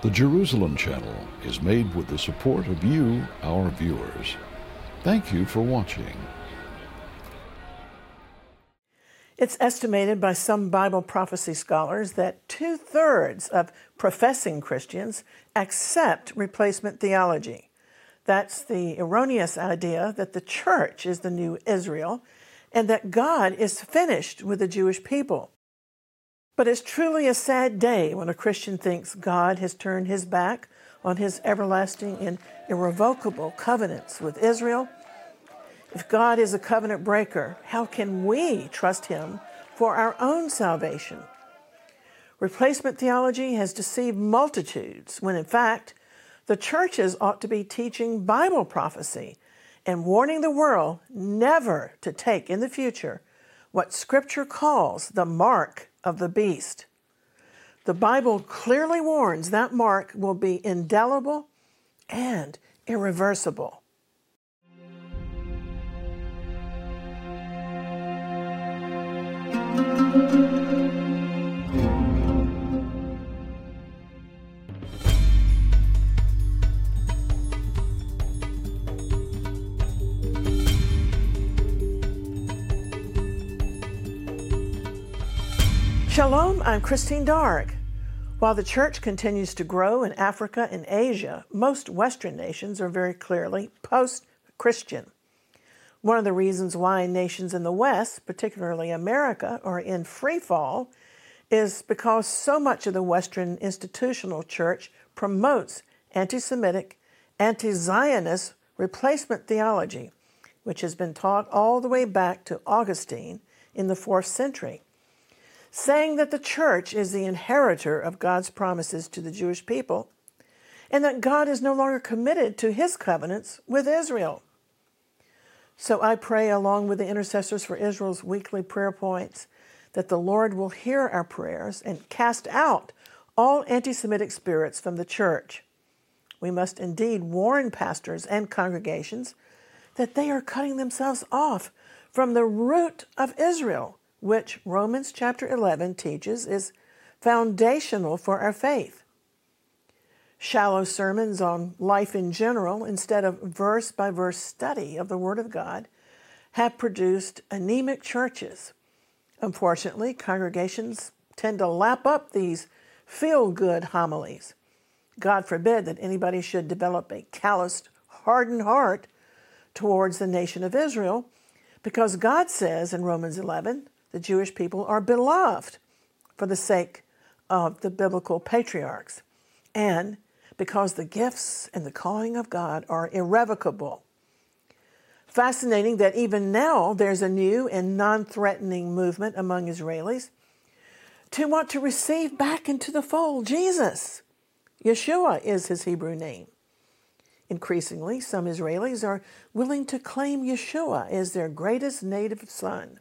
The Jerusalem Channel is made with the support of you, our viewers. Thank you for watching. It's estimated by some Bible prophecy scholars that two thirds of professing Christians accept replacement theology. That's the erroneous idea that the church is the new Israel and that God is finished with the Jewish people. But it's truly a sad day when a Christian thinks God has turned his back on his everlasting and irrevocable covenants with Israel if God is a covenant breaker, how can we trust Him for our own salvation? Replacement theology has deceived multitudes when, in fact, the churches ought to be teaching Bible prophecy and warning the world never to take in the future what Scripture calls the mark of the beast. The Bible clearly warns that mark will be indelible and irreversible. Shalom, I'm Christine Darg. While the church continues to grow in Africa and Asia, most Western nations are very clearly post Christian. One of the reasons why nations in the West, particularly America, are in free fall is because so much of the Western institutional church promotes anti Semitic, anti Zionist replacement theology, which has been taught all the way back to Augustine in the fourth century, saying that the church is the inheritor of God's promises to the Jewish people and that God is no longer committed to his covenants with Israel. So I pray, along with the intercessors for Israel's weekly prayer points, that the Lord will hear our prayers and cast out all anti Semitic spirits from the church. We must indeed warn pastors and congregations that they are cutting themselves off from the root of Israel, which Romans chapter 11 teaches is foundational for our faith shallow sermons on life in general instead of verse by verse study of the Word of God have produced anemic churches. Unfortunately, congregations tend to lap up these feel good homilies. God forbid that anybody should develop a calloused, hardened heart towards the nation of Israel, because God says in Romans 11 the Jewish people are beloved for the sake of the biblical patriarchs. And because the gifts and the calling of God are irrevocable. Fascinating that even now there's a new and non threatening movement among Israelis to want to receive back into the fold Jesus. Yeshua is his Hebrew name. Increasingly, some Israelis are willing to claim Yeshua as their greatest native son,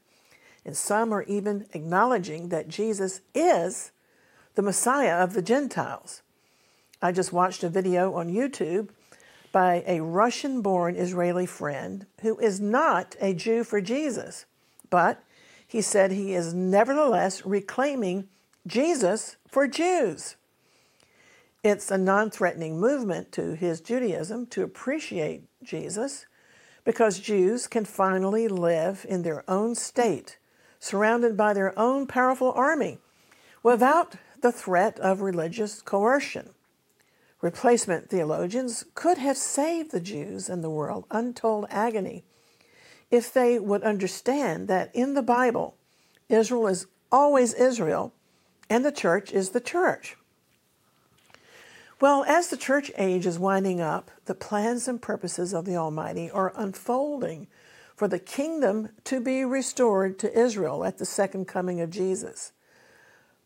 and some are even acknowledging that Jesus is the Messiah of the Gentiles. I just watched a video on YouTube by a Russian born Israeli friend who is not a Jew for Jesus, but he said he is nevertheless reclaiming Jesus for Jews. It's a non threatening movement to his Judaism to appreciate Jesus because Jews can finally live in their own state, surrounded by their own powerful army, without the threat of religious coercion. Replacement theologians could have saved the Jews and the world untold agony if they would understand that in the Bible, Israel is always Israel and the church is the church. Well, as the church age is winding up, the plans and purposes of the Almighty are unfolding for the kingdom to be restored to Israel at the second coming of Jesus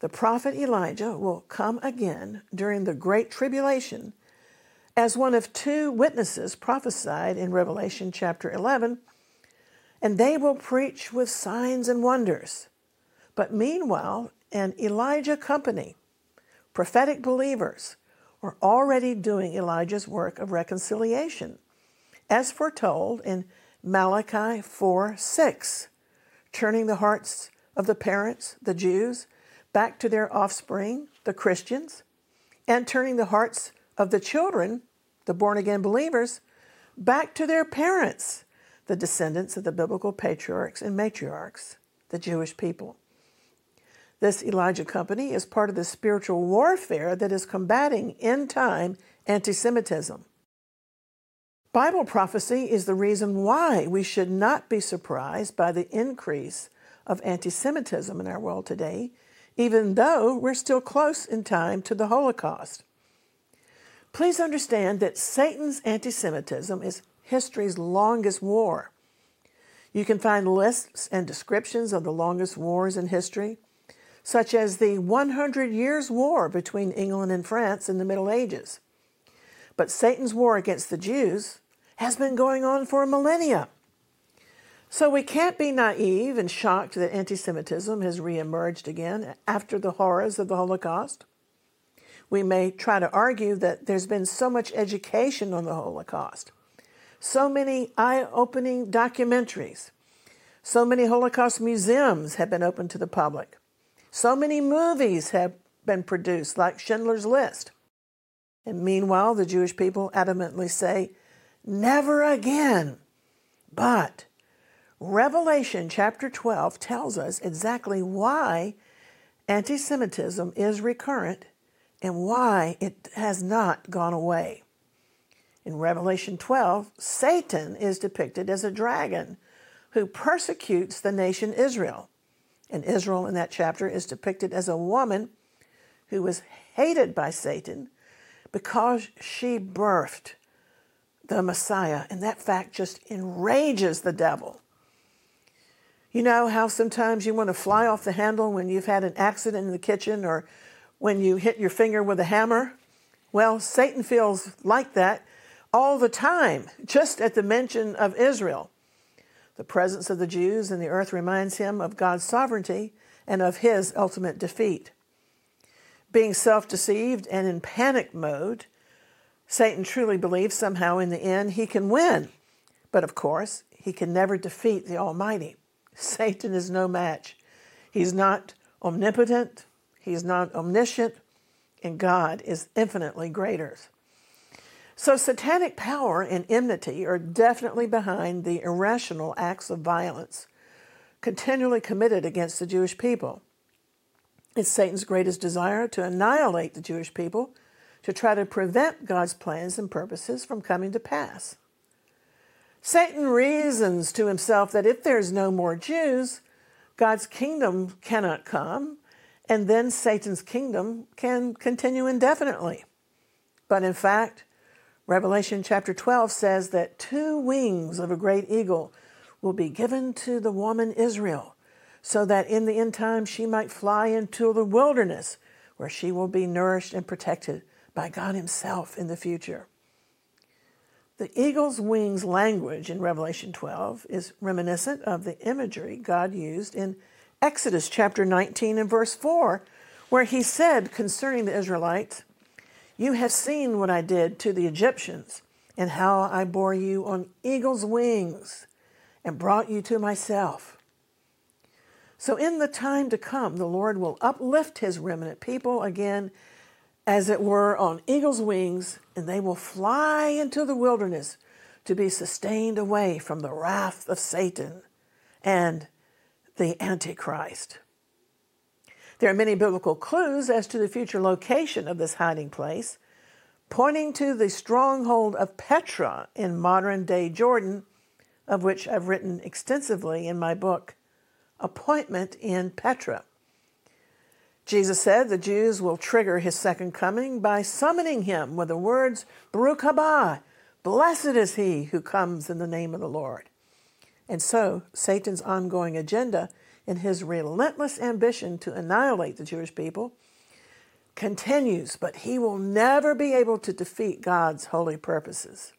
the prophet Elijah will come again during the Great Tribulation as one of two witnesses prophesied in Revelation chapter 11, and they will preach with signs and wonders. But meanwhile, an Elijah company, prophetic believers, are already doing Elijah's work of reconciliation, as foretold in Malachi 4 6, turning the hearts of the parents, the Jews, back to their offspring, the Christians, and turning the hearts of the children, the born again believers, back to their parents, the descendants of the biblical patriarchs and matriarchs, the Jewish people. This Elijah Company is part of the spiritual warfare that is combating end time anti Semitism. Bible prophecy is the reason why we should not be surprised by the increase of anti Semitism in our world today, even though we're still close in time to the Holocaust. Please understand that Satan's anti Semitism is history's longest war. You can find lists and descriptions of the longest wars in history, such as the 100 Years' War between England and France in the Middle Ages. But Satan's war against the Jews has been going on for millennia. So we can't be naive and shocked that anti Semitism has reemerged again after the horrors of the Holocaust. We may try to argue that there's been so much education on the Holocaust, so many eye opening documentaries, so many Holocaust museums have been opened to the public, so many movies have been produced, like Schindler's List. And meanwhile, the Jewish people adamantly say Never again. But Revelation chapter 12 tells us exactly why anti Semitism is recurrent and why it has not gone away. In Revelation 12, Satan is depicted as a dragon who persecutes the nation Israel. And Israel in that chapter is depicted as a woman who was hated by Satan because she birthed the Messiah. And that fact just enrages the devil. You know how sometimes you want to fly off the handle when you've had an accident in the kitchen or when you hit your finger with a hammer? Well, Satan feels like that all the time, just at the mention of Israel. The presence of the Jews in the earth reminds him of God's sovereignty and of his ultimate defeat. Being self deceived and in panic mode, Satan truly believes somehow in the end he can win. But of course, he can never defeat the Almighty. Satan is no match. He's not omnipotent, he's not omniscient, and God is infinitely greater. So, satanic power and enmity are definitely behind the irrational acts of violence continually committed against the Jewish people. It's Satan's greatest desire to annihilate the Jewish people to try to prevent God's plans and purposes from coming to pass. Satan reasons to himself that if there's no more Jews, God's kingdom cannot come, and then Satan's kingdom can continue indefinitely. But in fact, Revelation chapter 12 says that two wings of a great eagle will be given to the woman Israel, so that in the end time she might fly into the wilderness, where she will be nourished and protected by God Himself in the future. The eagle's wings language in Revelation 12 is reminiscent of the imagery God used in Exodus chapter 19 and verse 4, where He said concerning the Israelites, You have seen what I did to the Egyptians, and how I bore you on eagle's wings and brought you to myself. So, in the time to come, the Lord will uplift His remnant people again as it were, on eagle's wings, and they will fly into the wilderness to be sustained away from the wrath of Satan and the Antichrist. There are many biblical clues as to the future location of this hiding place, pointing to the stronghold of Petra in modern day Jordan, of which I've written extensively in my book, Appointment in Petra. Jesus said the Jews will trigger his second coming by summoning him with the words, Baruch haba, blessed is he who comes in the name of the Lord. And so, Satan's ongoing agenda and his relentless ambition to annihilate the Jewish people continues, but he will never be able to defeat God's holy purposes.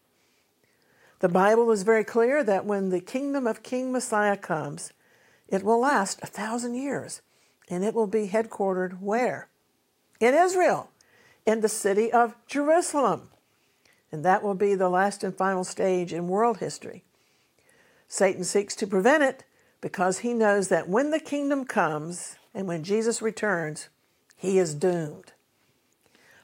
The Bible is very clear that when the kingdom of King Messiah comes, it will last a thousand years and it will be headquartered where? In Israel, in the city of Jerusalem. And that will be the last and final stage in world history. Satan seeks to prevent it because he knows that when the kingdom comes and when Jesus returns, he is doomed.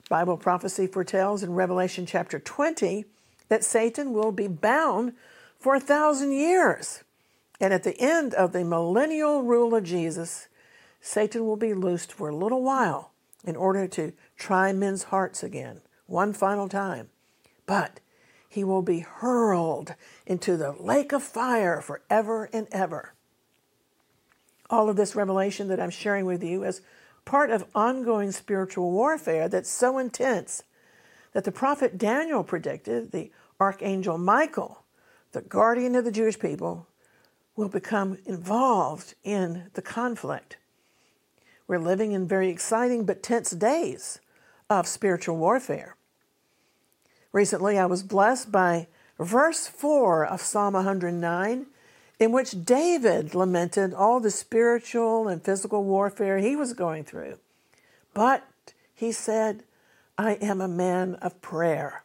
Bible prophecy foretells in Revelation chapter 20 that Satan will be bound for a thousand years. And at the end of the millennial rule of Jesus, Satan will be loosed for a little while in order to try men's hearts again, one final time. But he will be hurled into the lake of fire forever and ever. All of this revelation that I'm sharing with you is part of ongoing spiritual warfare that's so intense that the prophet Daniel predicted the archangel Michael, the guardian of the Jewish people, will become involved in the conflict. We're living in very exciting but tense days of spiritual warfare. Recently, I was blessed by verse 4 of Psalm 109 in which David lamented all the spiritual and physical warfare he was going through. But he said, I am a man of prayer.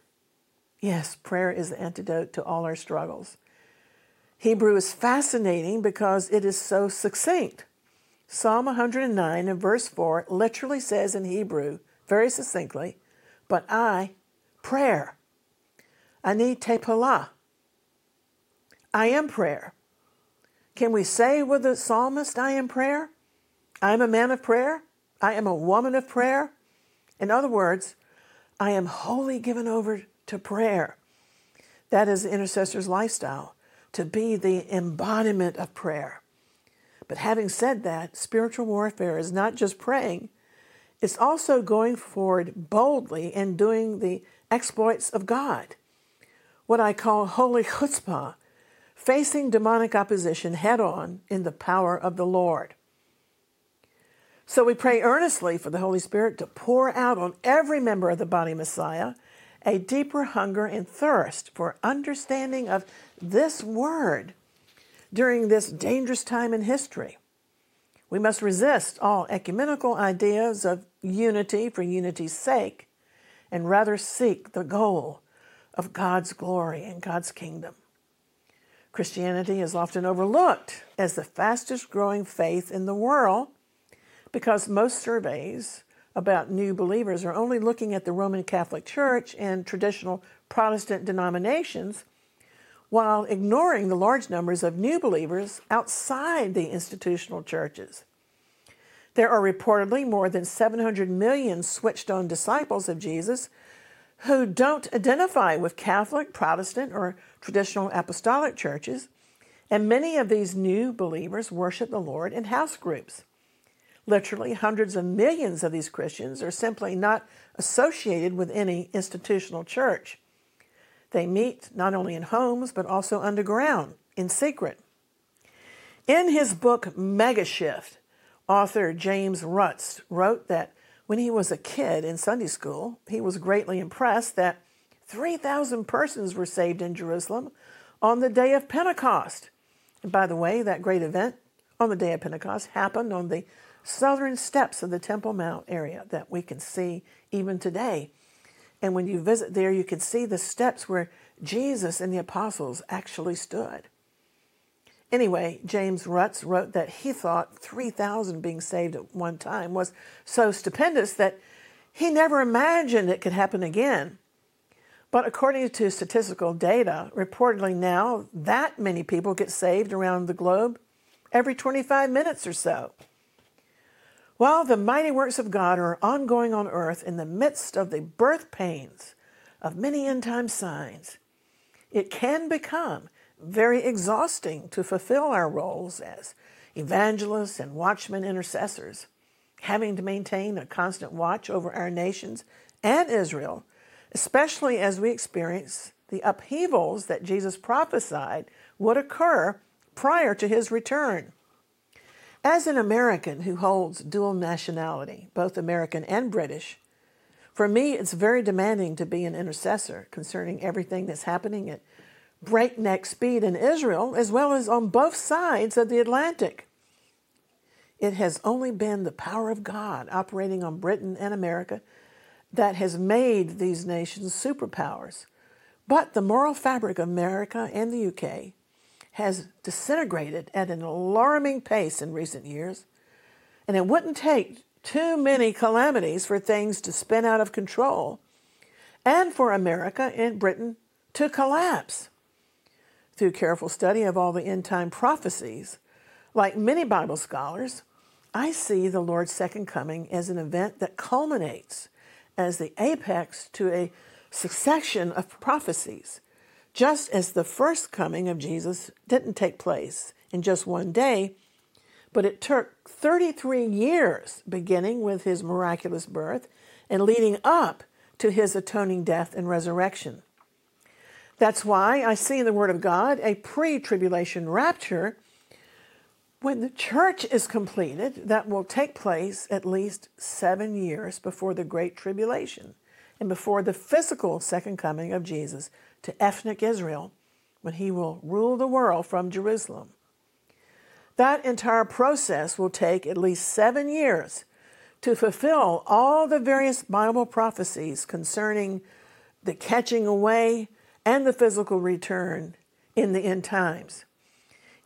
Yes, prayer is the antidote to all our struggles. Hebrew is fascinating because it is so succinct. Psalm 109 and verse 4 literally says in Hebrew, very succinctly, but I, prayer. Ani tepala. I am prayer. Can we say with the psalmist, I am prayer? I am a man of prayer. I am a woman of prayer. In other words, I am wholly given over to prayer. That is the intercessor's lifestyle, to be the embodiment of prayer. But having said that, spiritual warfare is not just praying, it's also going forward boldly and doing the exploits of God. What I call holy chutzpah, facing demonic opposition head on in the power of the Lord. So we pray earnestly for the Holy Spirit to pour out on every member of the body Messiah a deeper hunger and thirst for understanding of this word during this dangerous time in history. We must resist all ecumenical ideas of unity for unity's sake and rather seek the goal of God's glory and God's kingdom. Christianity is often overlooked as the fastest growing faith in the world because most surveys about new believers are only looking at the Roman Catholic Church and traditional Protestant denominations while ignoring the large numbers of new believers outside the institutional churches. There are reportedly more than 700 million switched on disciples of Jesus who don't identify with Catholic, Protestant, or traditional apostolic churches, and many of these new believers worship the Lord in house groups. Literally, hundreds of millions of these Christians are simply not associated with any institutional church. They meet not only in homes, but also underground, in secret. In his book Megashift, author James Rutz wrote that when he was a kid in Sunday school, he was greatly impressed that 3,000 persons were saved in Jerusalem on the day of Pentecost. And by the way, that great event on the day of Pentecost happened on the southern steps of the Temple Mount area that we can see even today. And when you visit there, you can see the steps where Jesus and the apostles actually stood. Anyway, James Rutz wrote that he thought 3,000 being saved at one time was so stupendous that he never imagined it could happen again. But according to statistical data, reportedly now that many people get saved around the globe every 25 minutes or so. While the mighty works of God are ongoing on earth in the midst of the birth pains of many end time signs, it can become very exhausting to fulfill our roles as evangelists and watchmen intercessors, having to maintain a constant watch over our nations and Israel, especially as we experience the upheavals that Jesus prophesied would occur prior to his return. As an American who holds dual nationality, both American and British, for me it's very demanding to be an intercessor concerning everything that's happening at breakneck speed in Israel as well as on both sides of the Atlantic. It has only been the power of God operating on Britain and America that has made these nations superpowers. But the moral fabric of America and the UK has disintegrated at an alarming pace in recent years. And it wouldn't take too many calamities for things to spin out of control and for America and Britain to collapse. Through careful study of all the end time prophecies, like many Bible scholars, I see the Lord's second coming as an event that culminates as the apex to a succession of prophecies, just as the first coming of Jesus didn't take place in just one day, but it took 33 years, beginning with his miraculous birth and leading up to his atoning death and resurrection. That's why I see in the Word of God a pre tribulation rapture when the church is completed, that will take place at least seven years before the Great Tribulation and before the physical second coming of Jesus to ethnic Israel when he will rule the world from Jerusalem. That entire process will take at least seven years to fulfill all the various Bible prophecies concerning the catching away and the physical return in the end times.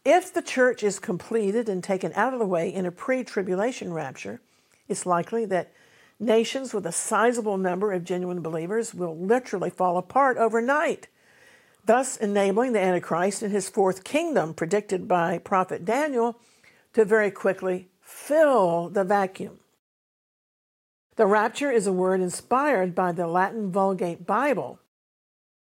If the church is completed and taken out of the way in a pre tribulation rapture, it's likely that nations with a sizable number of genuine believers will literally fall apart overnight, thus enabling the Antichrist and his fourth kingdom, predicted by prophet Daniel, to very quickly fill the vacuum. The rapture is a word inspired by the Latin Vulgate Bible,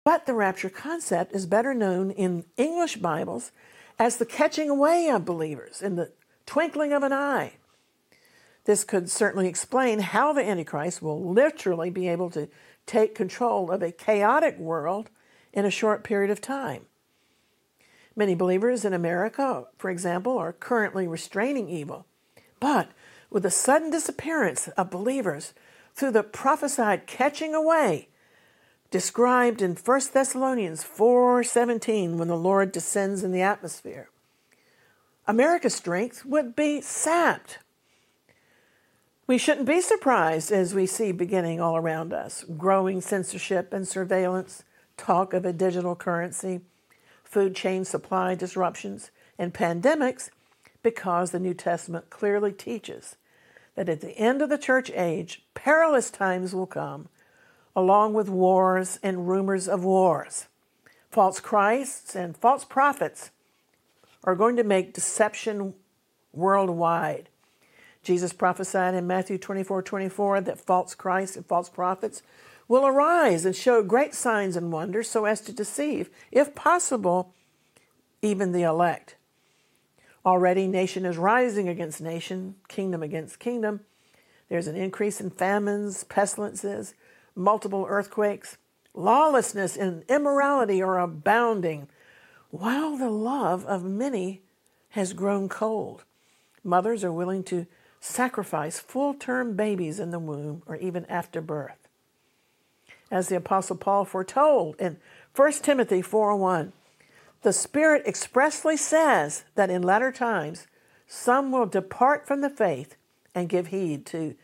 but the rapture concept is better known in English Bibles as the catching away of believers in the twinkling of an eye. This could certainly explain how the Antichrist will literally be able to take control of a chaotic world in a short period of time. Many believers in America, for example, are currently restraining evil. But with the sudden disappearance of believers through the prophesied catching away described in 1 Thessalonians 4:17 when the Lord descends in the atmosphere. America's strength would be sapped. We shouldn't be surprised as we see beginning all around us growing censorship and surveillance, talk of a digital currency, food chain supply disruptions, and pandemics because the New Testament clearly teaches that at the end of the church age, perilous times will come along with wars and rumors of wars. False Christs and false prophets are going to make deception worldwide. Jesus prophesied in Matthew 24 24 that false Christs and false prophets will arise and show great signs and wonders so as to deceive, if possible, even the elect. Already, nation is rising against nation, kingdom against kingdom. There's an increase in famines, pestilences, multiple earthquakes. Lawlessness and immorality are abounding, while the love of many has grown cold. Mothers are willing to sacrifice full term babies in the womb or even after birth. As the Apostle Paul foretold in 1 Timothy 4 1, the Spirit expressly says that in latter times some will depart from the faith and give heed to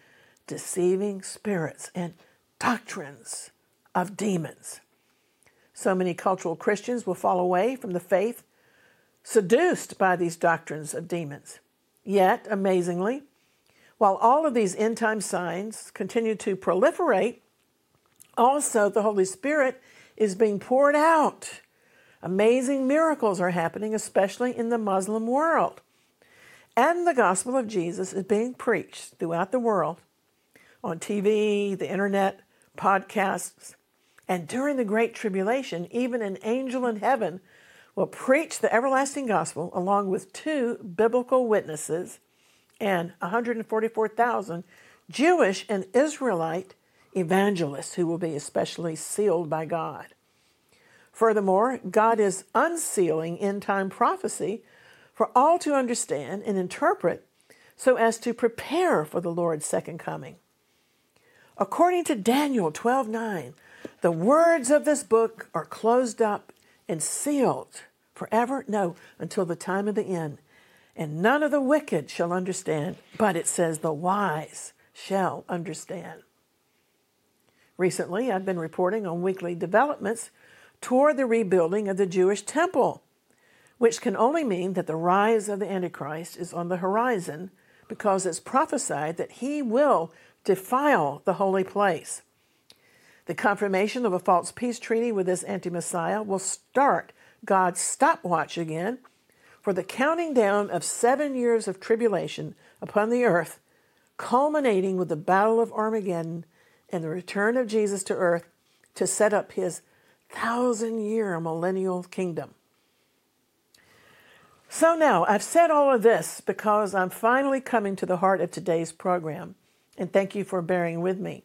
deceiving spirits and doctrines of demons. So many cultural Christians will fall away from the faith, seduced by these doctrines of demons. Yet, amazingly, while all of these end time signs continue to proliferate, also the Holy Spirit is being poured out. Amazing miracles are happening, especially in the Muslim world. And the gospel of Jesus is being preached throughout the world on TV, the internet, podcasts. And during the Great Tribulation, even an angel in heaven will preach the everlasting gospel along with two biblical witnesses and 144,000 Jewish and Israelite evangelists who will be especially sealed by God. Furthermore, God is unsealing end time prophecy for all to understand and interpret so as to prepare for the Lord's second coming. According to Daniel 12:9, the words of this book are closed up and sealed forever, no, until the time of the end. And none of the wicked shall understand, but it says the wise shall understand. Recently, I've been reporting on weekly developments toward the rebuilding of the Jewish temple, which can only mean that the rise of the Antichrist is on the horizon because it's prophesied that he will defile the holy place. The confirmation of a false peace treaty with this anti Messiah will start God's stopwatch again for the counting down of seven years of tribulation upon the earth, culminating with the Battle of Armageddon and the return of Jesus to earth to set up his thousand year millennial kingdom. So now, I've said all of this because I'm finally coming to the heart of today's program, and thank you for bearing with me.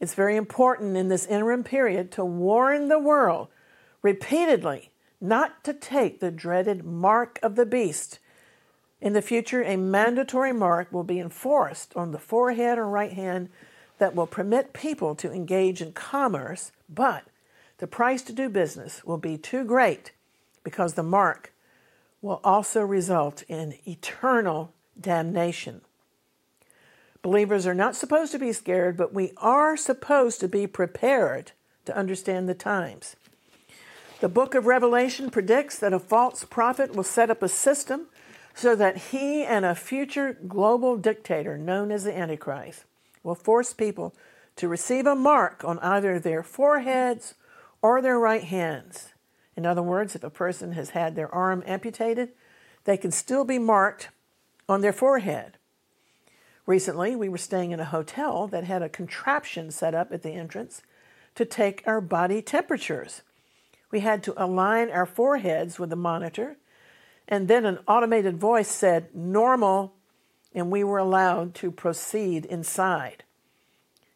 It's very important in this interim period to warn the world repeatedly not to take the dreaded mark of the beast. In the future, a mandatory mark will be enforced on the forehead or right hand that will permit people to engage in commerce, but the price to do business will be too great because the mark will also result in eternal damnation. Believers are not supposed to be scared, but we are supposed to be prepared to understand the times. The book of Revelation predicts that a false prophet will set up a system so that he and a future global dictator known as the Antichrist will force people to receive a mark on either their foreheads or their right hands. In other words, if a person has had their arm amputated, they can still be marked on their forehead. Recently, we were staying in a hotel that had a contraption set up at the entrance to take our body temperatures. We had to align our foreheads with the monitor, and then an automated voice said, normal, and we were allowed to proceed inside.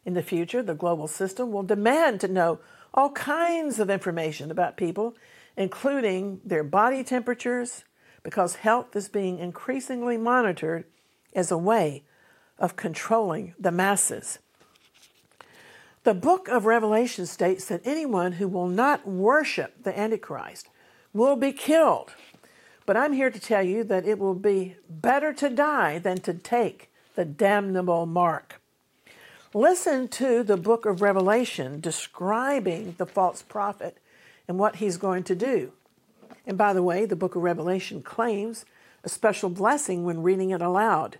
In the future, the global system will demand to know all kinds of information about people, including their body temperatures, because health is being increasingly monitored as a way of controlling the masses. The book of Revelation states that anyone who will not worship the Antichrist will be killed. But I'm here to tell you that it will be better to die than to take the damnable mark. Listen to the book of Revelation describing the false prophet and what he's going to do. And by the way, the book of Revelation claims a special blessing when reading it aloud.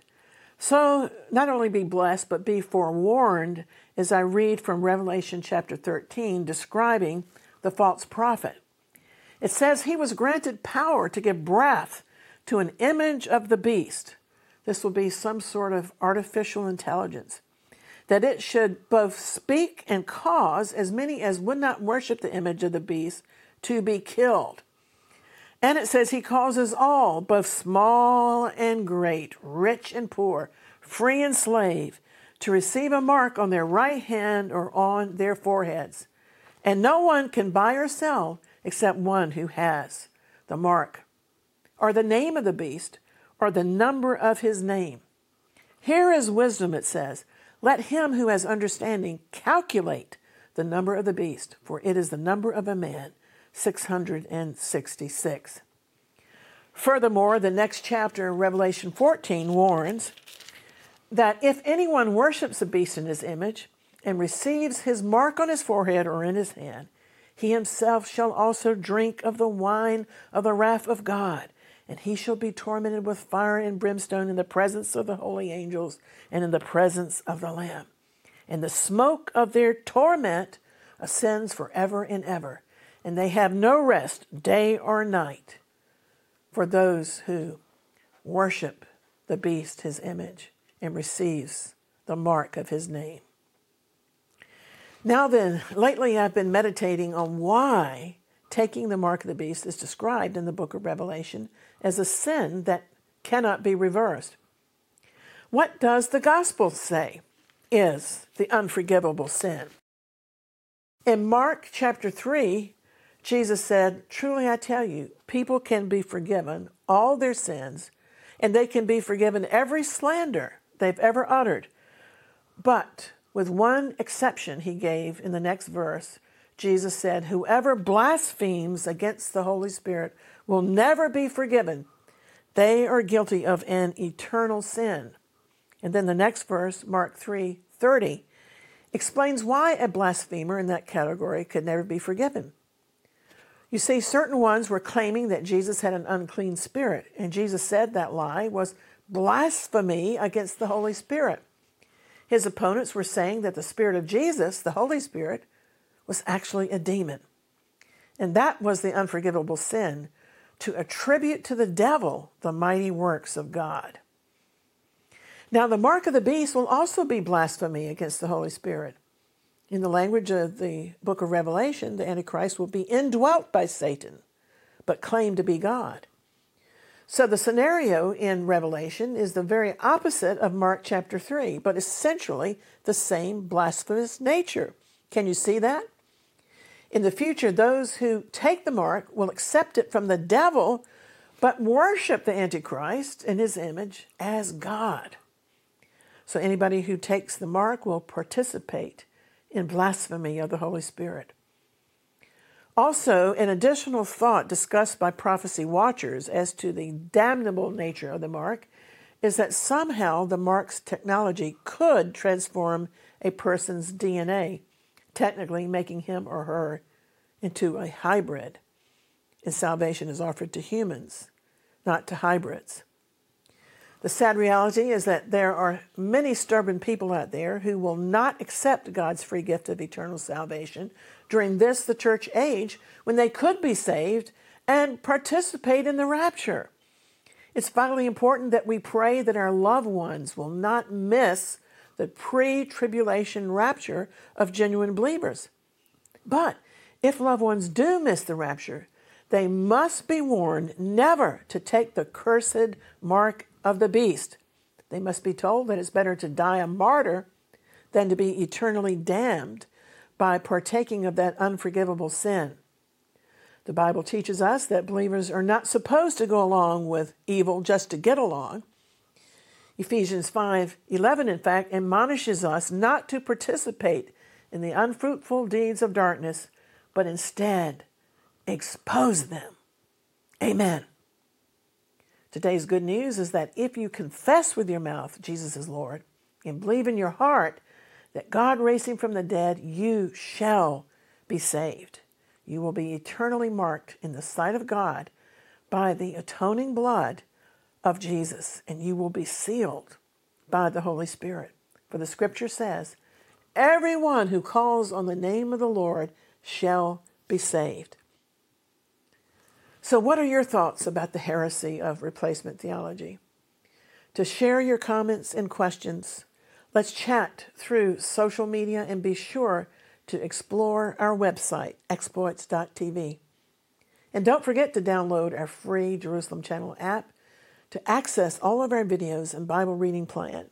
So, not only be blessed, but be forewarned as I read from Revelation chapter 13 describing the false prophet. It says he was granted power to give breath to an image of the beast. This will be some sort of artificial intelligence. That it should both speak and cause as many as would not worship the image of the beast to be killed. And it says he causes all, both small and great, rich and poor, free and slave, to receive a mark on their right hand or on their foreheads. And no one can buy or sell except one who has the mark, or the name of the beast, or the number of his name. Here is wisdom, it says. Let him who has understanding calculate the number of the beast, for it is the number of a man 666. Furthermore, the next chapter, Revelation 14, warns that if anyone worships the beast in his image and receives his mark on his forehead or in his hand, he himself shall also drink of the wine of the wrath of God, and he shall be tormented with fire and brimstone in the presence of the holy angels and in the presence of the Lamb. And the smoke of their torment ascends forever and ever and they have no rest day or night for those who worship the beast, his image, and receives the mark of his name. Now then, lately I've been meditating on why taking the mark of the beast is described in the book of Revelation as a sin that cannot be reversed. What does the gospel say is the unforgivable sin? In Mark chapter 3, Jesus said, Truly I tell you, people can be forgiven all their sins, and they can be forgiven every slander they've ever uttered. But with one exception he gave in the next verse, Jesus said, Whoever blasphemes against the Holy Spirit will never be forgiven. They are guilty of an eternal sin. And then the next verse, Mark 3 30, explains why a blasphemer in that category could never be forgiven. You see, certain ones were claiming that Jesus had an unclean spirit, and Jesus said that lie was blasphemy against the Holy Spirit. His opponents were saying that the Spirit of Jesus, the Holy Spirit, was actually a demon. And that was the unforgivable sin to attribute to the devil the mighty works of God. Now, the mark of the beast will also be blasphemy against the Holy Spirit. In the language of the book of Revelation, the Antichrist will be indwelt by Satan, but claim to be God. So the scenario in Revelation is the very opposite of Mark chapter 3, but essentially the same blasphemous nature. Can you see that? In the future, those who take the mark will accept it from the devil, but worship the Antichrist and his image as God. So anybody who takes the mark will participate in blasphemy of the Holy Spirit. Also, an additional thought discussed by prophecy watchers as to the damnable nature of the mark is that somehow the mark's technology could transform a person's DNA, technically making him or her into a hybrid. And salvation is offered to humans, not to hybrids. The sad reality is that there are many stubborn people out there who will not accept God's free gift of eternal salvation during this, the church age, when they could be saved and participate in the rapture. It's vitally important that we pray that our loved ones will not miss the pre tribulation rapture of genuine believers. But if loved ones do miss the rapture, they must be warned never to take the cursed mark of the beast. They must be told that it's better to die a martyr than to be eternally damned by partaking of that unforgivable sin. The Bible teaches us that believers are not supposed to go along with evil just to get along. Ephesians 5:11 in fact admonishes us not to participate in the unfruitful deeds of darkness, but instead expose them. Amen. Today's good news is that if you confess with your mouth Jesus is Lord and believe in your heart that God raised him from the dead, you shall be saved. You will be eternally marked in the sight of God by the atoning blood of Jesus, and you will be sealed by the Holy Spirit. For the scripture says, Everyone who calls on the name of the Lord shall be saved. So, what are your thoughts about the heresy of replacement theology? To share your comments and questions, let's chat through social media and be sure to explore our website, exploits.tv. And don't forget to download our free Jerusalem Channel app to access all of our videos and Bible reading plan.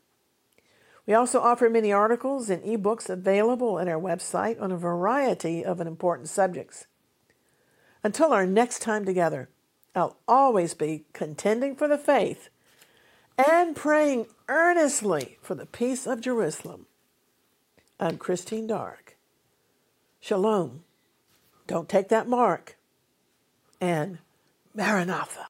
We also offer many articles and ebooks available at our website on a variety of important subjects. Until our next time together, I'll always be contending for the faith and praying earnestly for the peace of Jerusalem. I'm Christine Darg. Shalom. Don't take that mark. And Maranatha.